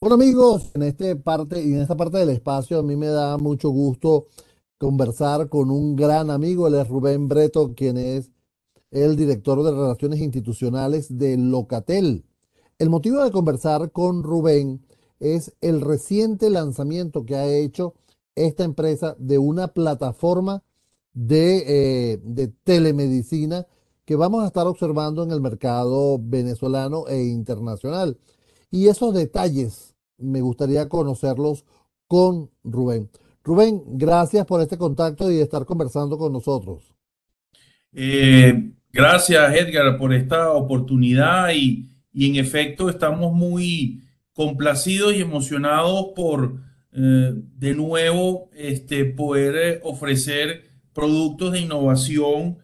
Bueno amigos, en este parte en esta parte del espacio a mí me da mucho gusto conversar con un gran amigo, él es Rubén Breto, quien es el director de Relaciones Institucionales de Locatel. El motivo de conversar con Rubén es el reciente lanzamiento que ha hecho esta empresa de una plataforma de, eh, de telemedicina que vamos a estar observando en el mercado venezolano e internacional. Y esos detalles me gustaría conocerlos con Rubén. Rubén, gracias por este contacto y estar conversando con nosotros. Eh, gracias, Edgar, por esta oportunidad y, y, en efecto estamos muy complacidos y emocionados por eh, de nuevo este, poder eh, ofrecer productos de innovación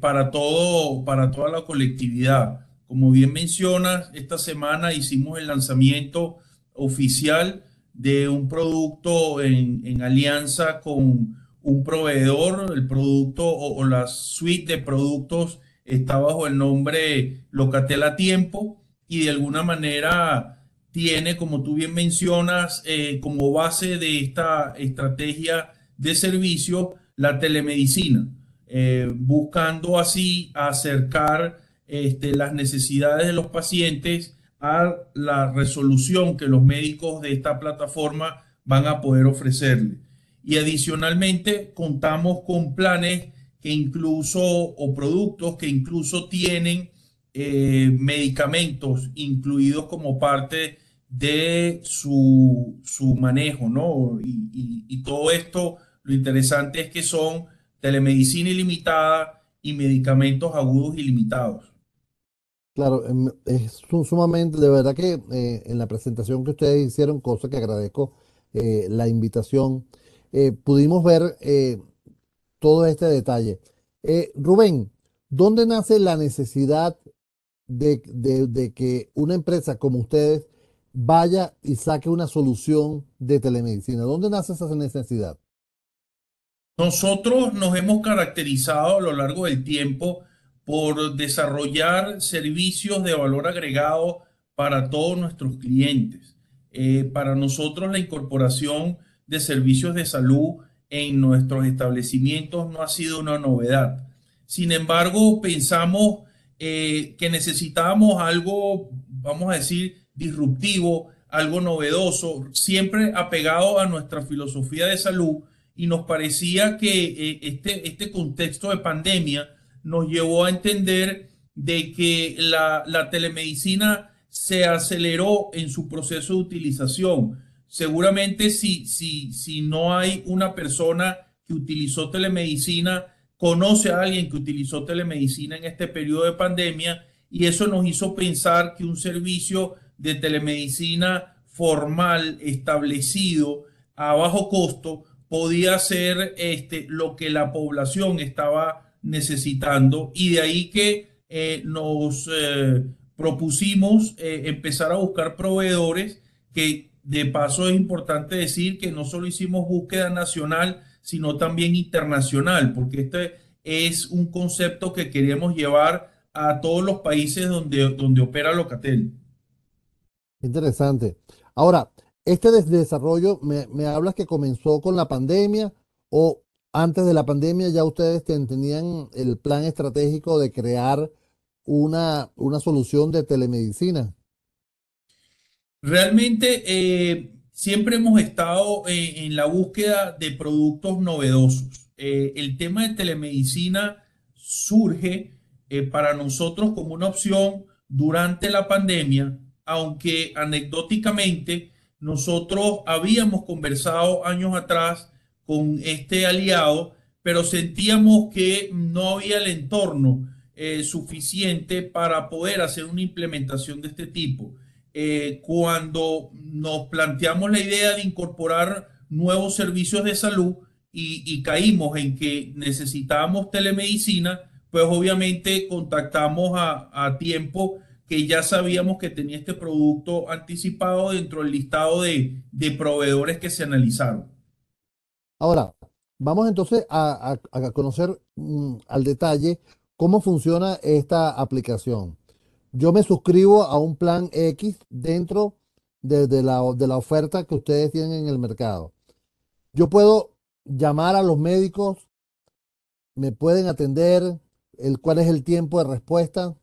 para, todo, para toda la colectividad. Como bien mencionas, esta semana hicimos el lanzamiento oficial de un producto en, alianza con un proveedor. El producto o, la suite de productos está bajo el nombre Locatel a Tiempo y de alguna manera tiene, como tú bien mencionas, eh, como base de esta estrategia de servicio la telemedicina, eh, buscando así acercar este, las necesidades de los pacientes a la resolución que los médicos de esta plataforma van a poder ofrecerle. Y adicionalmente contamos con planes que incluso, o productos que incluso tienen eh, medicamentos incluidos como parte de su, su manejo, ¿no? Y, y, y, todo esto, lo interesante es que son telemedicina ilimitada y medicamentos agudos ilimitados. Claro, em, es sumamente, de verdad que eh, en la presentación que ustedes hicieron, cosa que agradezco eh, la invitación, eh, pudimos ver todo este detalle. Rubén, ¿dónde nace la necesidad de, que una empresa como ustedes vaya y saque una solución de telemedicina? ¿Dónde nace esa necesidad? Nosotros nos hemos caracterizado a lo largo del tiempo por desarrollar servicios de valor agregado para todos nuestros clientes. Eh, para nosotros la incorporación de servicios de salud en nuestros establecimientos no ha sido una novedad. Sin embargo, pensamos eh, que necesitábamos algo, vamos a decir, disruptivo, algo novedoso, siempre apegado a nuestra filosofía de salud y nos parecía que eh, este, este contexto de pandemia nos llevó a entender de que la, telemedicina se aceleró en su proceso de utilización. Seguramente si, si, si no hay una persona que utilizó telemedicina, conoce a alguien que utilizó telemedicina en este periodo de pandemia y eso nos hizo pensar que un servicio de telemedicina formal, establecido, a bajo costo, podía ser este, lo que la población estaba necesitando y de ahí que eh, nos eh, propusimos eh, empezar a buscar proveedores que de paso es importante decir que no solo hicimos búsqueda nacional, sino también internacional, porque este es un concepto que queremos llevar a todos los países donde, donde opera Locatel. Interesante. Ahora, este desarrollo, me, me hablas que comenzó con la pandemia o antes de la pandemia ya ustedes tenían el plan estratégico de crear una, una solución de telemedicina. Realmente eh, siempre hemos estado eh, en la búsqueda de productos novedosos. Eh, el tema de telemedicina surge para nosotros como una opción durante la pandemia, aunque anecdóticamente nosotros habíamos conversado años atrás con este aliado, pero sentíamos que no había el entorno eh, suficiente para poder hacer una implementación de este tipo. Eh, cuando nos planteamos la idea de incorporar nuevos servicios de salud y, caímos en que necesitábamos telemedicina, pues obviamente contactamos a, a tiempo que ya sabíamos que tenía este producto anticipado dentro del listado de proveedores que se analizaron. Ahora, vamos entonces a, conocer mm, al detalle cómo funciona esta aplicación. Yo me suscribo a un plan X dentro de, la, de la oferta que ustedes tienen en el mercado. Yo puedo llamar a los médicos, me pueden atender, el, cuál es el tiempo de respuesta.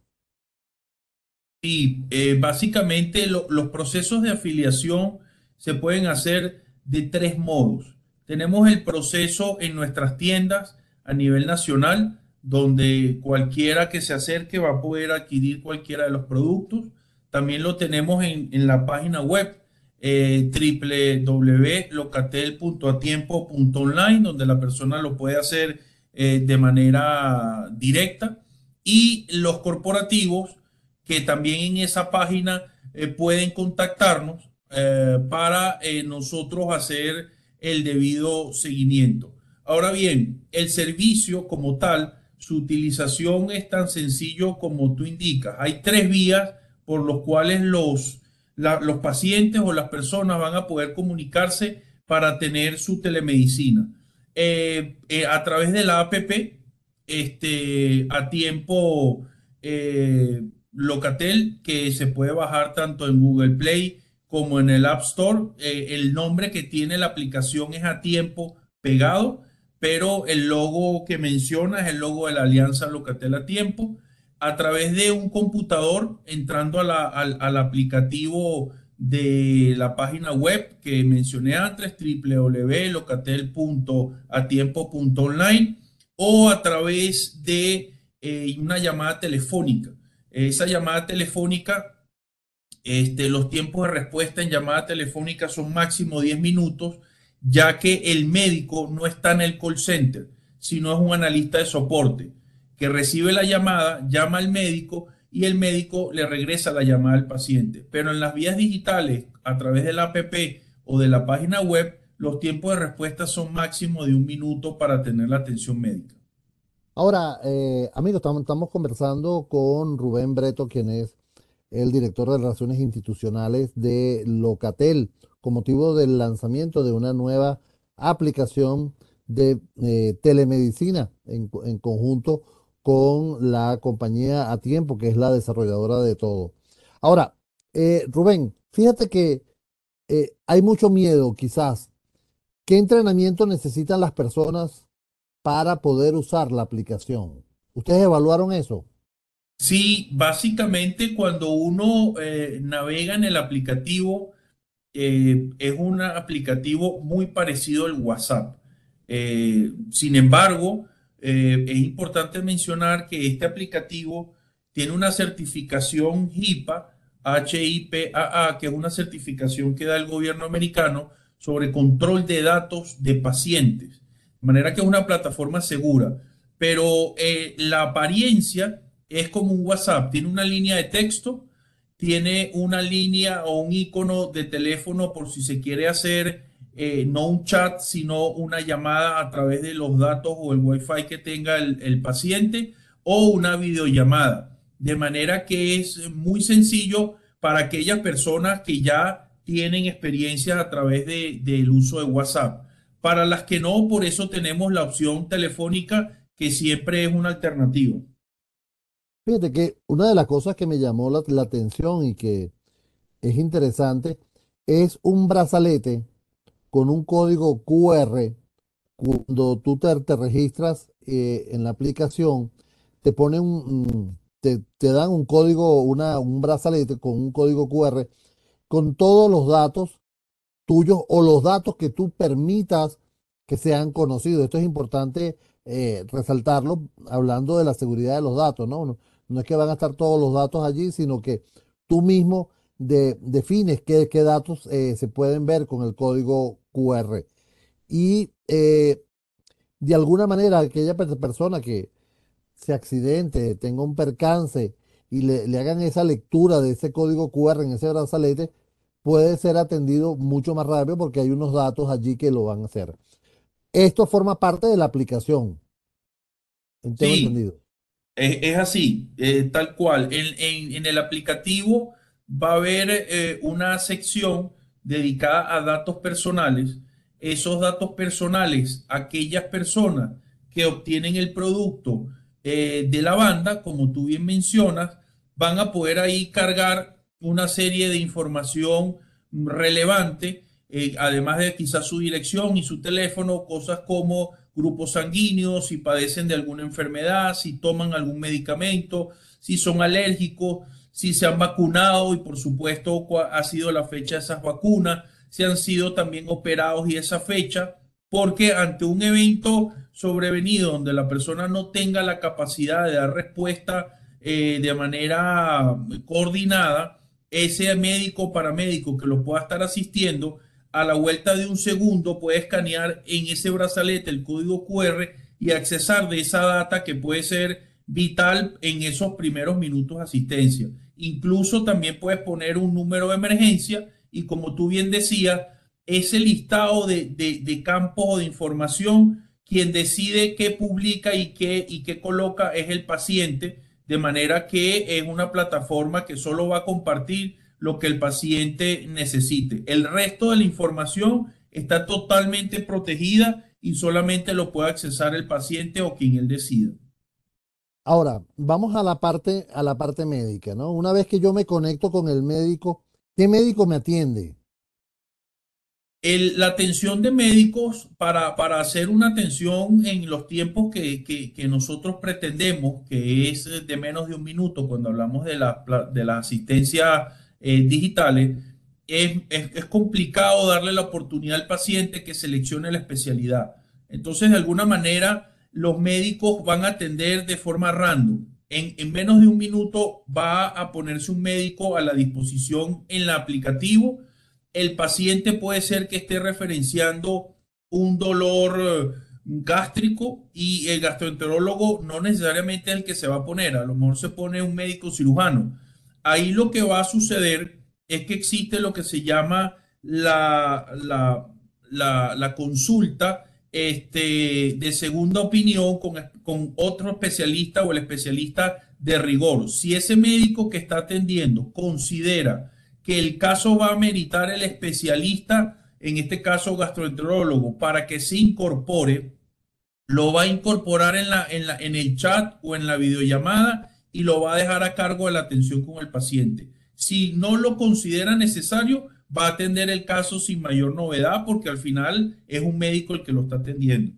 Sí, eh, básicamente los procesos de afiliación se pueden hacer de tres modos. Tenemos el proceso en nuestras tiendas a nivel nacional, donde cualquiera que se acerque va a poder adquirir cualquiera de los productos. También lo tenemos en, la página web eh, www.locatel.atiempo.online, donde la persona lo puede hacer eh, de manera directa. Y los corporativos que también en esa página eh, pueden contactarnos eh, para nosotros hacer el debido seguimiento. Ahora bien, el servicio como tal, su utilización es tan sencillo como tú indicas. Hay tres vías por los cuales los, los pacientes o las personas van a poder comunicarse para tener su telemedicina. Eh, eh, a través de la APP, este, a tiempo eh, Locatel, que se puede bajar tanto en Google Play como en el App Store. el nombre que tiene la aplicación es a tiempo pegado pero el logo que menciona es el logo de la Alianza Locatel a Tiempo. A través de un computador, entrando al, aplicativo de la página web que mencioné antes, www.locatel.atiempo.online, o a través de eh, una llamada telefónica. Esa llamada telefónica, este, los tiempos de respuesta en llamada telefónica son máximo 10 minutos ya que el médico no está en el call center, sino es un analista de soporte que recibe la llamada, llama al médico y el médico le regresa la llamada al paciente. Pero en las vías digitales, a través de la app o de la página web, los tiempos de respuesta son máximo de un minuto para tener la atención médica. Ahora, eh, amigos, estamos, estamos conversando con Rubén Breto, quien es el director de Relaciones Institucionales de Locatel con motivo del lanzamiento de una nueva aplicación de eh, telemedicina en, conjunto con la compañía A Tiempo, que es la desarrolladora de todo. Ahora, eh, Rubén, fíjate que eh, hay mucho miedo quizás. ¿Qué entrenamiento necesitan las personas para poder usar la aplicación? ¿Ustedes evaluaron eso? Sí, básicamente cuando uno navega en el aplicativo, eh, es un aplicativo muy parecido al WhatsApp. Eh, sin embargo, eh, es importante mencionar que este aplicativo tiene una certificación HIPAA, HIPAA, que es una certificación que da el gobierno americano sobre control de datos de pacientes. De manera que es una plataforma segura. Pero la apariencia es como un WhatsApp. Tiene una línea de texto tiene una línea o un icono de teléfono por si se quiere hacer eh, no un chat, sino una llamada a través de los datos o el wifi que tenga el, paciente o una videollamada. De manera que es muy sencillo para aquellas personas que ya tienen experiencias a través del uso de WhatsApp. Para las que no, por eso tenemos la opción telefónica que siempre es una alternativa. Fíjate que una de las cosas que me llamó la, atención y que es interesante es un brazalete con un código QR. Cuando tú te, registras eh, en la aplicación, te ponen un, te, dan un código, una, un brazalete con un código QR con todos los datos tuyos o los datos que tú permitas que sean conocidos. Esto es importante eh, resaltarlo hablando de la seguridad de los datos, ¿no? No es que van a estar todos los datos allí, sino que tú mismo defines qué, qué datos eh, se pueden ver con el código QR. Y eh, de alguna manera, aquella persona que se accidente, tenga un percance y le, le, hagan esa lectura de ese código QR en ese brazalete, puede ser atendido mucho más rápido porque hay unos datos allí que lo van a hacer. Esto forma parte de la aplicación. ¿Tengo entendido? Es, así, eh, tal cual. En, el aplicativo va a haber eh, una sección dedicada a datos personales. Esos datos personales, aquellas personas que obtienen el producto eh, de la banda, como tú bien mencionas, van a poder ahí cargar una serie de información relevante, además de quizás su dirección y su teléfono, cosas como grupos sanguíneos, si padecen de alguna enfermedad, si toman algún medicamento, si son alérgicos, si se han vacunado y por supuesto ha sido la fecha de esas vacunas, si han sido también operados y esa fecha, porque ante un evento sobrevenido donde la persona no tenga la capacidad de dar respuesta eh, de manera coordinada, ese médico paramédico que lo pueda estar asistiendo, a la vuelta de un segundo puede escanear en ese brazalete el código QR y accesar de esa data que puede ser vital en esos primeros minutos de asistencia. Incluso también puedes poner un número de emergencia y como tú bien decías, ese listado de, de, campos de información, quien decide qué publica y qué, y qué coloca es el paciente, de manera que es una plataforma que solo va a compartir lo que el paciente necesite. El resto de la información está totalmente protegida y solamente lo puede accesar el paciente o quien él decida. Ahora, vamos a la parte a la parte médica, ¿no? Una vez que yo me conecto con el médico, ¿qué médico me atiende? la atención de médicos para, para, hacer una atención en los tiempos que, que, nosotros pretendemos, que es de menos de un minuto cuando hablamos de la, de la asistencia eh, digitales, es, es, complicado darle la oportunidad al paciente que seleccione la especialidad. Entonces, de alguna manera, los médicos van a atender de forma random. En, en, menos de un minuto va a ponerse un médico a la disposición en el aplicativo. El paciente puede ser que esté referenciando un dolor eh, gástrico y el gastroenterólogo no necesariamente es el que se va a poner, a lo mejor se pone un médico cirujano ahí lo que va a suceder es que existe lo que se llama la, consulta este, de segunda opinión con, otro especialista o el especialista de rigor. Si ese médico que está atendiendo considera que el caso va a meritar el especialista, en este caso gastroenterólogo, para que se incorpore, lo va a incorporar en, en el chat o en la videollamada y lo va a dejar a cargo de la atención con el paciente. Si no lo considera necesario, va a atender el caso sin mayor novedad porque al final es un médico el que lo está atendiendo.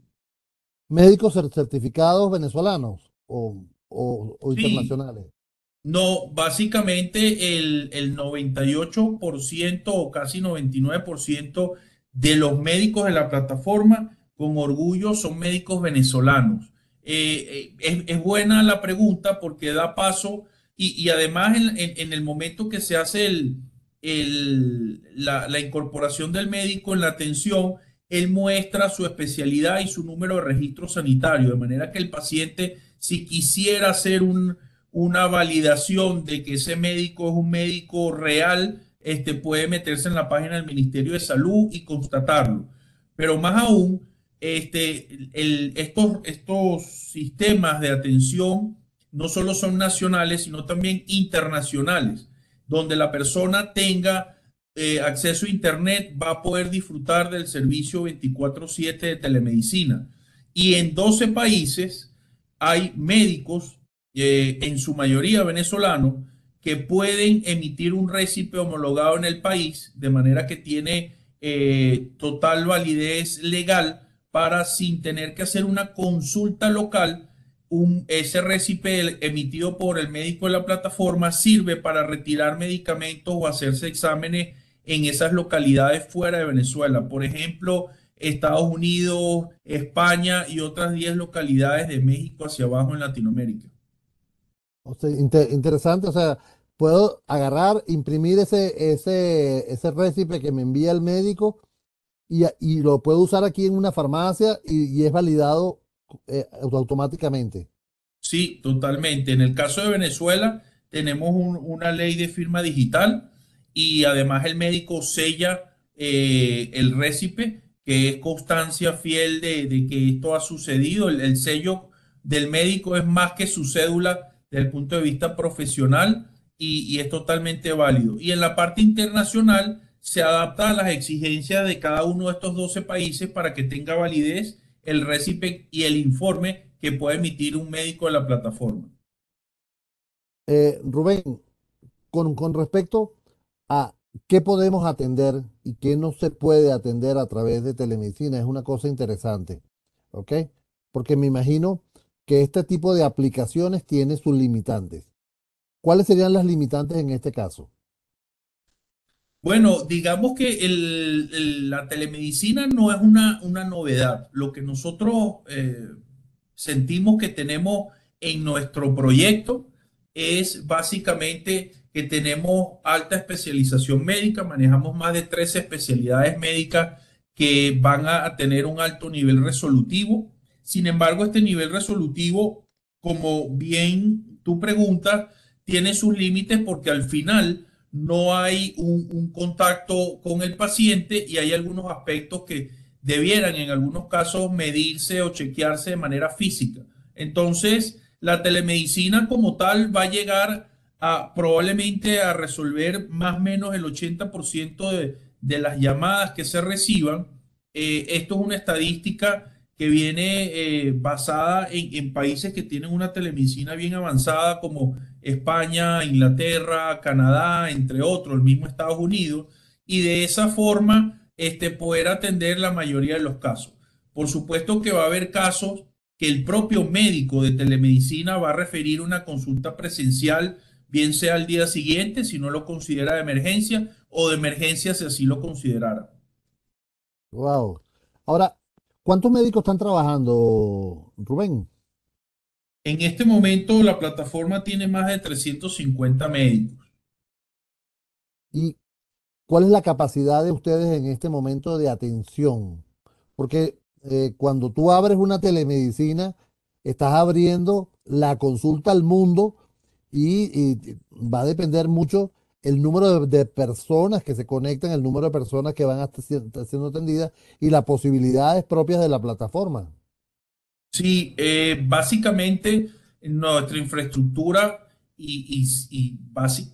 ¿Médicos certificados venezolanos o, internacionales? No, básicamente el, el 98% o casi 99% de los médicos de la plataforma con orgullo son médicos venezolanos. Eh, eh, es, buena la pregunta porque da paso y, además en, el momento que se hace el, la, incorporación del médico en la atención, él muestra su especialidad y su número de registro sanitario, de manera que el paciente, si quisiera hacer una validación de que ese médico es un médico real, este, puede meterse en la página del Ministerio de Salud y constatarlo. Pero más aún, este, estos, sistemas de atención no solo son nacionales, sino también internacionales, donde la persona tenga eh, acceso a Internet, va a poder disfrutar del servicio 24/7 de telemedicina. Y en 12 países hay médicos, eh, en su mayoría venezolanos, que pueden emitir un récipe homologado en el país, de manera que tiene eh, total validez legal para sin tener que hacer una consulta local, un, ese récipe emitido por el médico de la plataforma sirve para retirar medicamentos o hacerse exámenes en esas localidades fuera de Venezuela. Por ejemplo, Estados Unidos, España y otras 10 localidades de México hacia abajo en Latinoamérica. interesante, o sea, puedo agarrar, imprimir ese, ese, ese que me envía el médico y, lo puedo usar aquí en una farmacia y, es validado eh, automáticamente. Sí, totalmente. En el caso de Venezuela, tenemos una ley de firma digital y además el médico sella eh, el récipe, que es constancia fiel de, que esto ha sucedido. El, sello del médico es más que su cédula desde el punto de vista profesional y, y es totalmente válido. Y en la parte internacional, se adapta a las exigencias de cada uno de estos 12 países para que tenga validez el récipe y el informe que puede emitir un médico de la plataforma. Eh, Rubén, con, con respecto a qué podemos atender y qué no se puede atender a través de telemedicina. Es una cosa interesante, ¿ok? Porque me imagino que este tipo de aplicaciones tiene sus limitantes. ¿Cuáles serían las limitantes en este caso? Bueno, digamos que la telemedicina no es una, una novedad. Lo que nosotros eh, sentimos que tenemos en nuestro proyecto es básicamente que tenemos alta especialización médica, manejamos más de 13 especialidades médicas que van a, a tener un alto nivel resolutivo. Sin embargo, este nivel resolutivo, como bien tú preguntas, tiene sus límites porque al final no hay un, contacto con el paciente y hay algunos aspectos que debieran en algunos casos medirse o chequearse de manera física. Entonces, la telemedicina como tal va a llegar a probablemente a resolver más o menos el 80% de, de las llamadas que se reciban. Eh, esto es una estadística que viene eh, basada en países que tienen una telemedicina bien avanzada como España, Inglaterra, Canadá, entre otros, el mismo Estados Unidos, y de esa forma este, poder atender la mayoría de los casos. Por supuesto que va a haber casos que el propio médico de telemedicina va a referir una consulta presencial, bien sea al día siguiente, si no lo considera de emergencia, o de emergencia si así lo considerara. Wow. Ahora, ¿cuántos médicos están trabajando, Rubén? En este momento la plataforma tiene más de 350 médicos. ¿Y cuál es la capacidad de ustedes en este momento de atención? Porque eh, cuando tú abres una telemedicina, estás abriendo la consulta al mundo y, va a depender mucho el número de, de personas que se conectan, el número de personas que van a estar siendo atendidas y las posibilidades propias de la plataforma. Sí, eh, básicamente nuestra infraestructura y, y,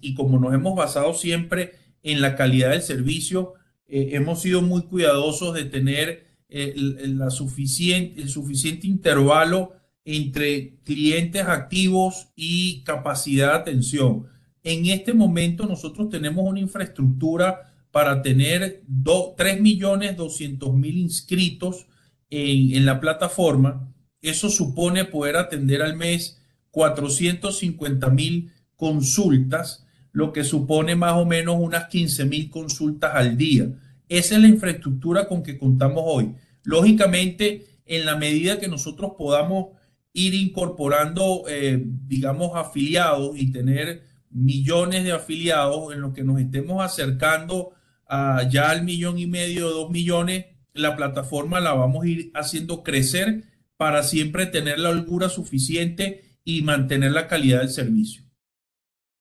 y, como nos hemos basado siempre en la calidad del servicio, eh, hemos sido muy cuidadosos de tener eh, el, la suficiente, el suficiente intervalo entre clientes activos y capacidad de atención. En este momento nosotros tenemos una infraestructura para tener do- 3.200.000 inscritos en, en la plataforma eso supone poder atender al mes 450 mil consultas, lo que supone más o menos unas 15 mil consultas al día. Esa es la infraestructura con que contamos hoy. Lógicamente, en la medida que nosotros podamos ir incorporando, eh, digamos, afiliados y tener millones de afiliados en los que nos estemos acercando a ya al millón y medio, dos millones, la plataforma la vamos a ir haciendo crecer para siempre tener la holgura suficiente y mantener la calidad del servicio.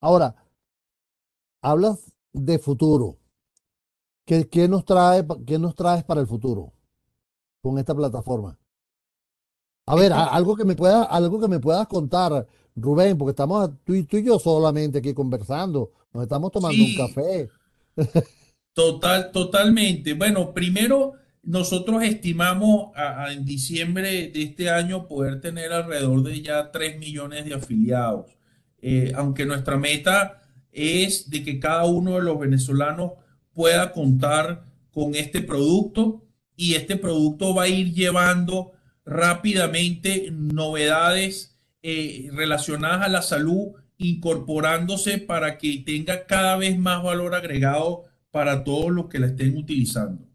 Ahora, hablas de futuro. ¿Qué, qué nos trae, qué nos traes para el futuro con esta plataforma? A ver, a- algo que me pueda, algo que me puedas contar, Rubén, porque estamos tú y, tú y yo solamente aquí conversando, nos estamos tomando un café. Total, totalmente. Bueno, primero nosotros estimamos en diciembre de este año poder tener alrededor de ya 3 millones de afiliados. Eh, aunque nuestra meta es de que cada uno de los venezolanos pueda contar con este producto y este producto va a ir llevando rápidamente novedades eh, relacionadas a la salud, incorporándose para que tenga cada vez más valor agregado para todos los que la estén utilizando.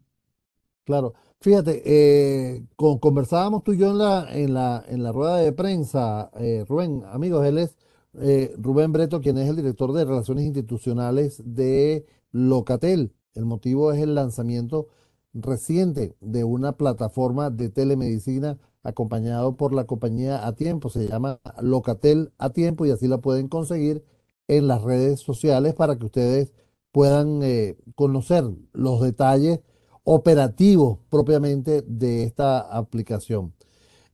Claro, fíjate, eh, con- conversábamos tú y yo en la, en la, en la rueda de prensa, eh, Rubén, amigos, él es eh, Rubén Breto, quien es el director de Relaciones Institucionales de Locatel. El motivo es el lanzamiento reciente de una plataforma de telemedicina acompañado por la compañía A Tiempo, se llama Locatel A Tiempo y así la pueden conseguir en las redes sociales para que ustedes puedan eh, conocer los detalles operativos propiamente de esta aplicación.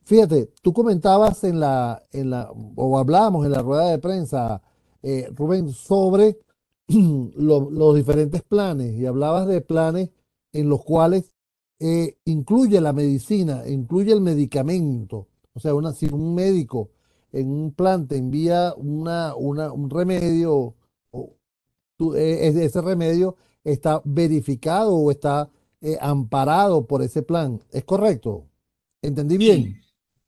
Fíjate, tú comentabas en la, en la, o hablábamos en la rueda de prensa, eh, Rubén, sobre lo- los diferentes planes y hablabas de planes en los cuales eh, incluye la medicina, incluye el medicamento. O sea, si un médico en un plan te envía una, una- un remedio, tú- eh, ese remedio está verificado o está eh, amparado por ese plan. ¿Es correcto? ¿Entendí bien?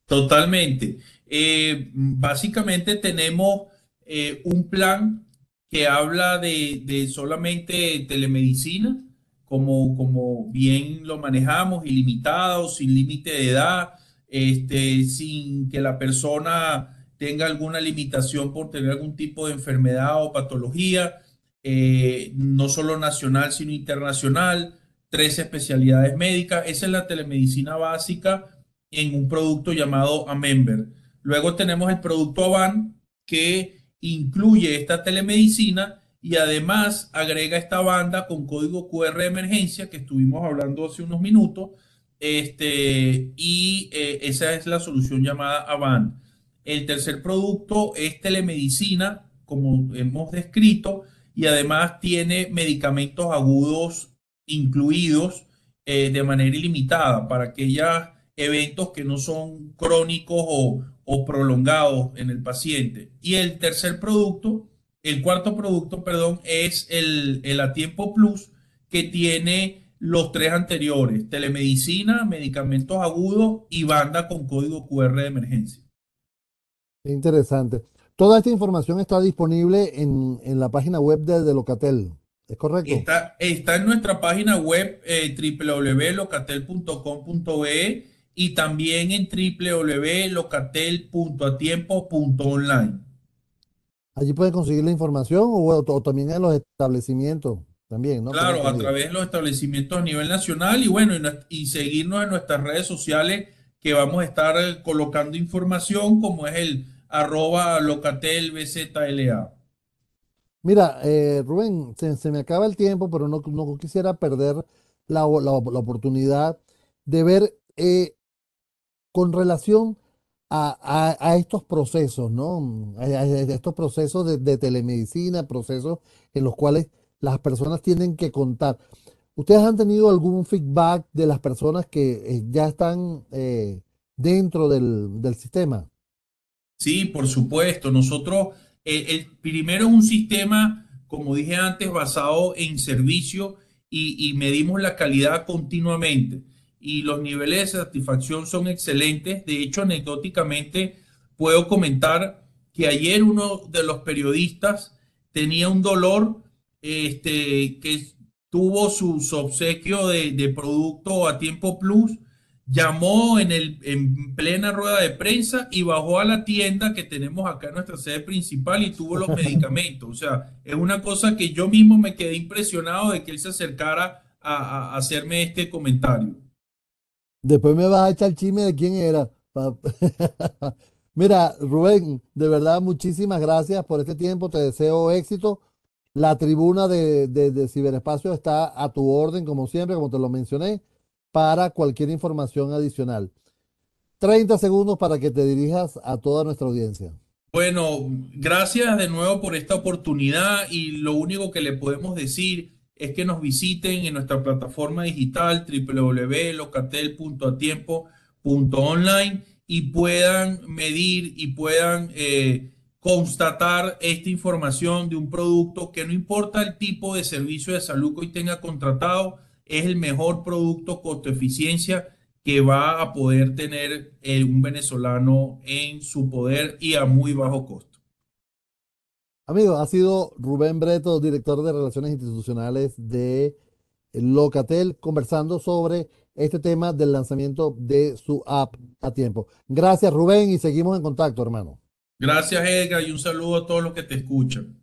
totalmente. Eh, básicamente tenemos eh, un plan que habla de, solamente telemedicina, como, como bien lo manejamos, ilimitado, sin límite de edad, este, sin que la persona tenga alguna limitación por tener algún tipo de enfermedad o patología, eh, no solo nacional, sino internacional, tres especialidades médicas. Esa es la telemedicina básica en un producto llamado Amember. Luego tenemos el producto Avan, que incluye esta telemedicina y además agrega esta banda con código QR de emergencia que estuvimos hablando hace unos minutos. Este, y eh, esa es la solución llamada Avan. El tercer producto es telemedicina, como hemos descrito, y además tiene medicamentos agudos incluidos eh, de manera ilimitada para aquellos eventos que no son crónicos o, prolongados en el paciente. Y el tercer producto, el cuarto producto, perdón, es el, el A Tiempo Plus, que tiene los tres anteriores, telemedicina, medicamentos agudos y banda con código QR de emergencia. Interesante. Toda esta información está disponible en, la página web de, Locatel, ¿es correcto? Está, está en nuestra página web eh, www.locatel.com.be y también en www.locatel.atiempo.online. Allí pueden conseguir la información o, también en los establecimientos. También, ¿no? Claro, a través de los establecimientos a nivel nacional y bueno, y, seguirnos en nuestras redes sociales que vamos a estar colocando información como es el arroba locatelbzla. Mira, eh, Rubén, se, me acaba el tiempo, pero no, quisiera perder la, oportunidad de ver eh, con relación a, estos procesos, ¿no? Estos procesos de, telemedicina, procesos en los cuales las personas tienen que contar. ¿Ustedes han tenido algún feedback de las personas que eh, ya están eh, dentro del, sistema? Sí, por supuesto. Nosotros, el, primero es un sistema, como dije antes, basado en servicio y, medimos la calidad continuamente y los niveles de satisfacción son excelentes. De hecho, anecdóticamente, puedo comentar que ayer uno de los periodistas tenía un dolor este, que tuvo su, obsequio de, producto a tiempo plus, llamó en, el, en plena rueda de prensa y bajó a la tienda que tenemos acá en nuestra sede principal y tuvo los medicamentos. O sea, es una cosa que yo mismo me quedé impresionado de que él se acercara a hacerme este comentario. Después me vas a echar el chisme de quién era. Mira, Rubén, de verdad, muchísimas gracias por este tiempo. Te deseo éxito. La tribuna de, de, ciberespacio está a tu orden, como siempre, como te lo mencioné, para cualquier información adicional. 30 segundos para que te dirijas a toda nuestra audiencia. Bueno, gracias de nuevo por esta oportunidad y lo único que le podemos decir es que nos visiten en nuestra plataforma digital www.locatel.atiempo.online y puedan medir y puedan eh, constatar esta información de un producto que no importa el tipo de servicio de salud que hoy tenga contratado, es el mejor producto costo-eficiencia que va a poder tener eh, un venezolano en su poder y a muy bajo costo. Amigo, ha sido Rubén Breto, director de Relaciones Institucionales de Locatel, conversando sobre este tema del lanzamiento de su app a tiempo. Gracias, Rubén, y seguimos en contacto, hermano. Gracias, Edgar, y un saludo a todos los que te escuchan.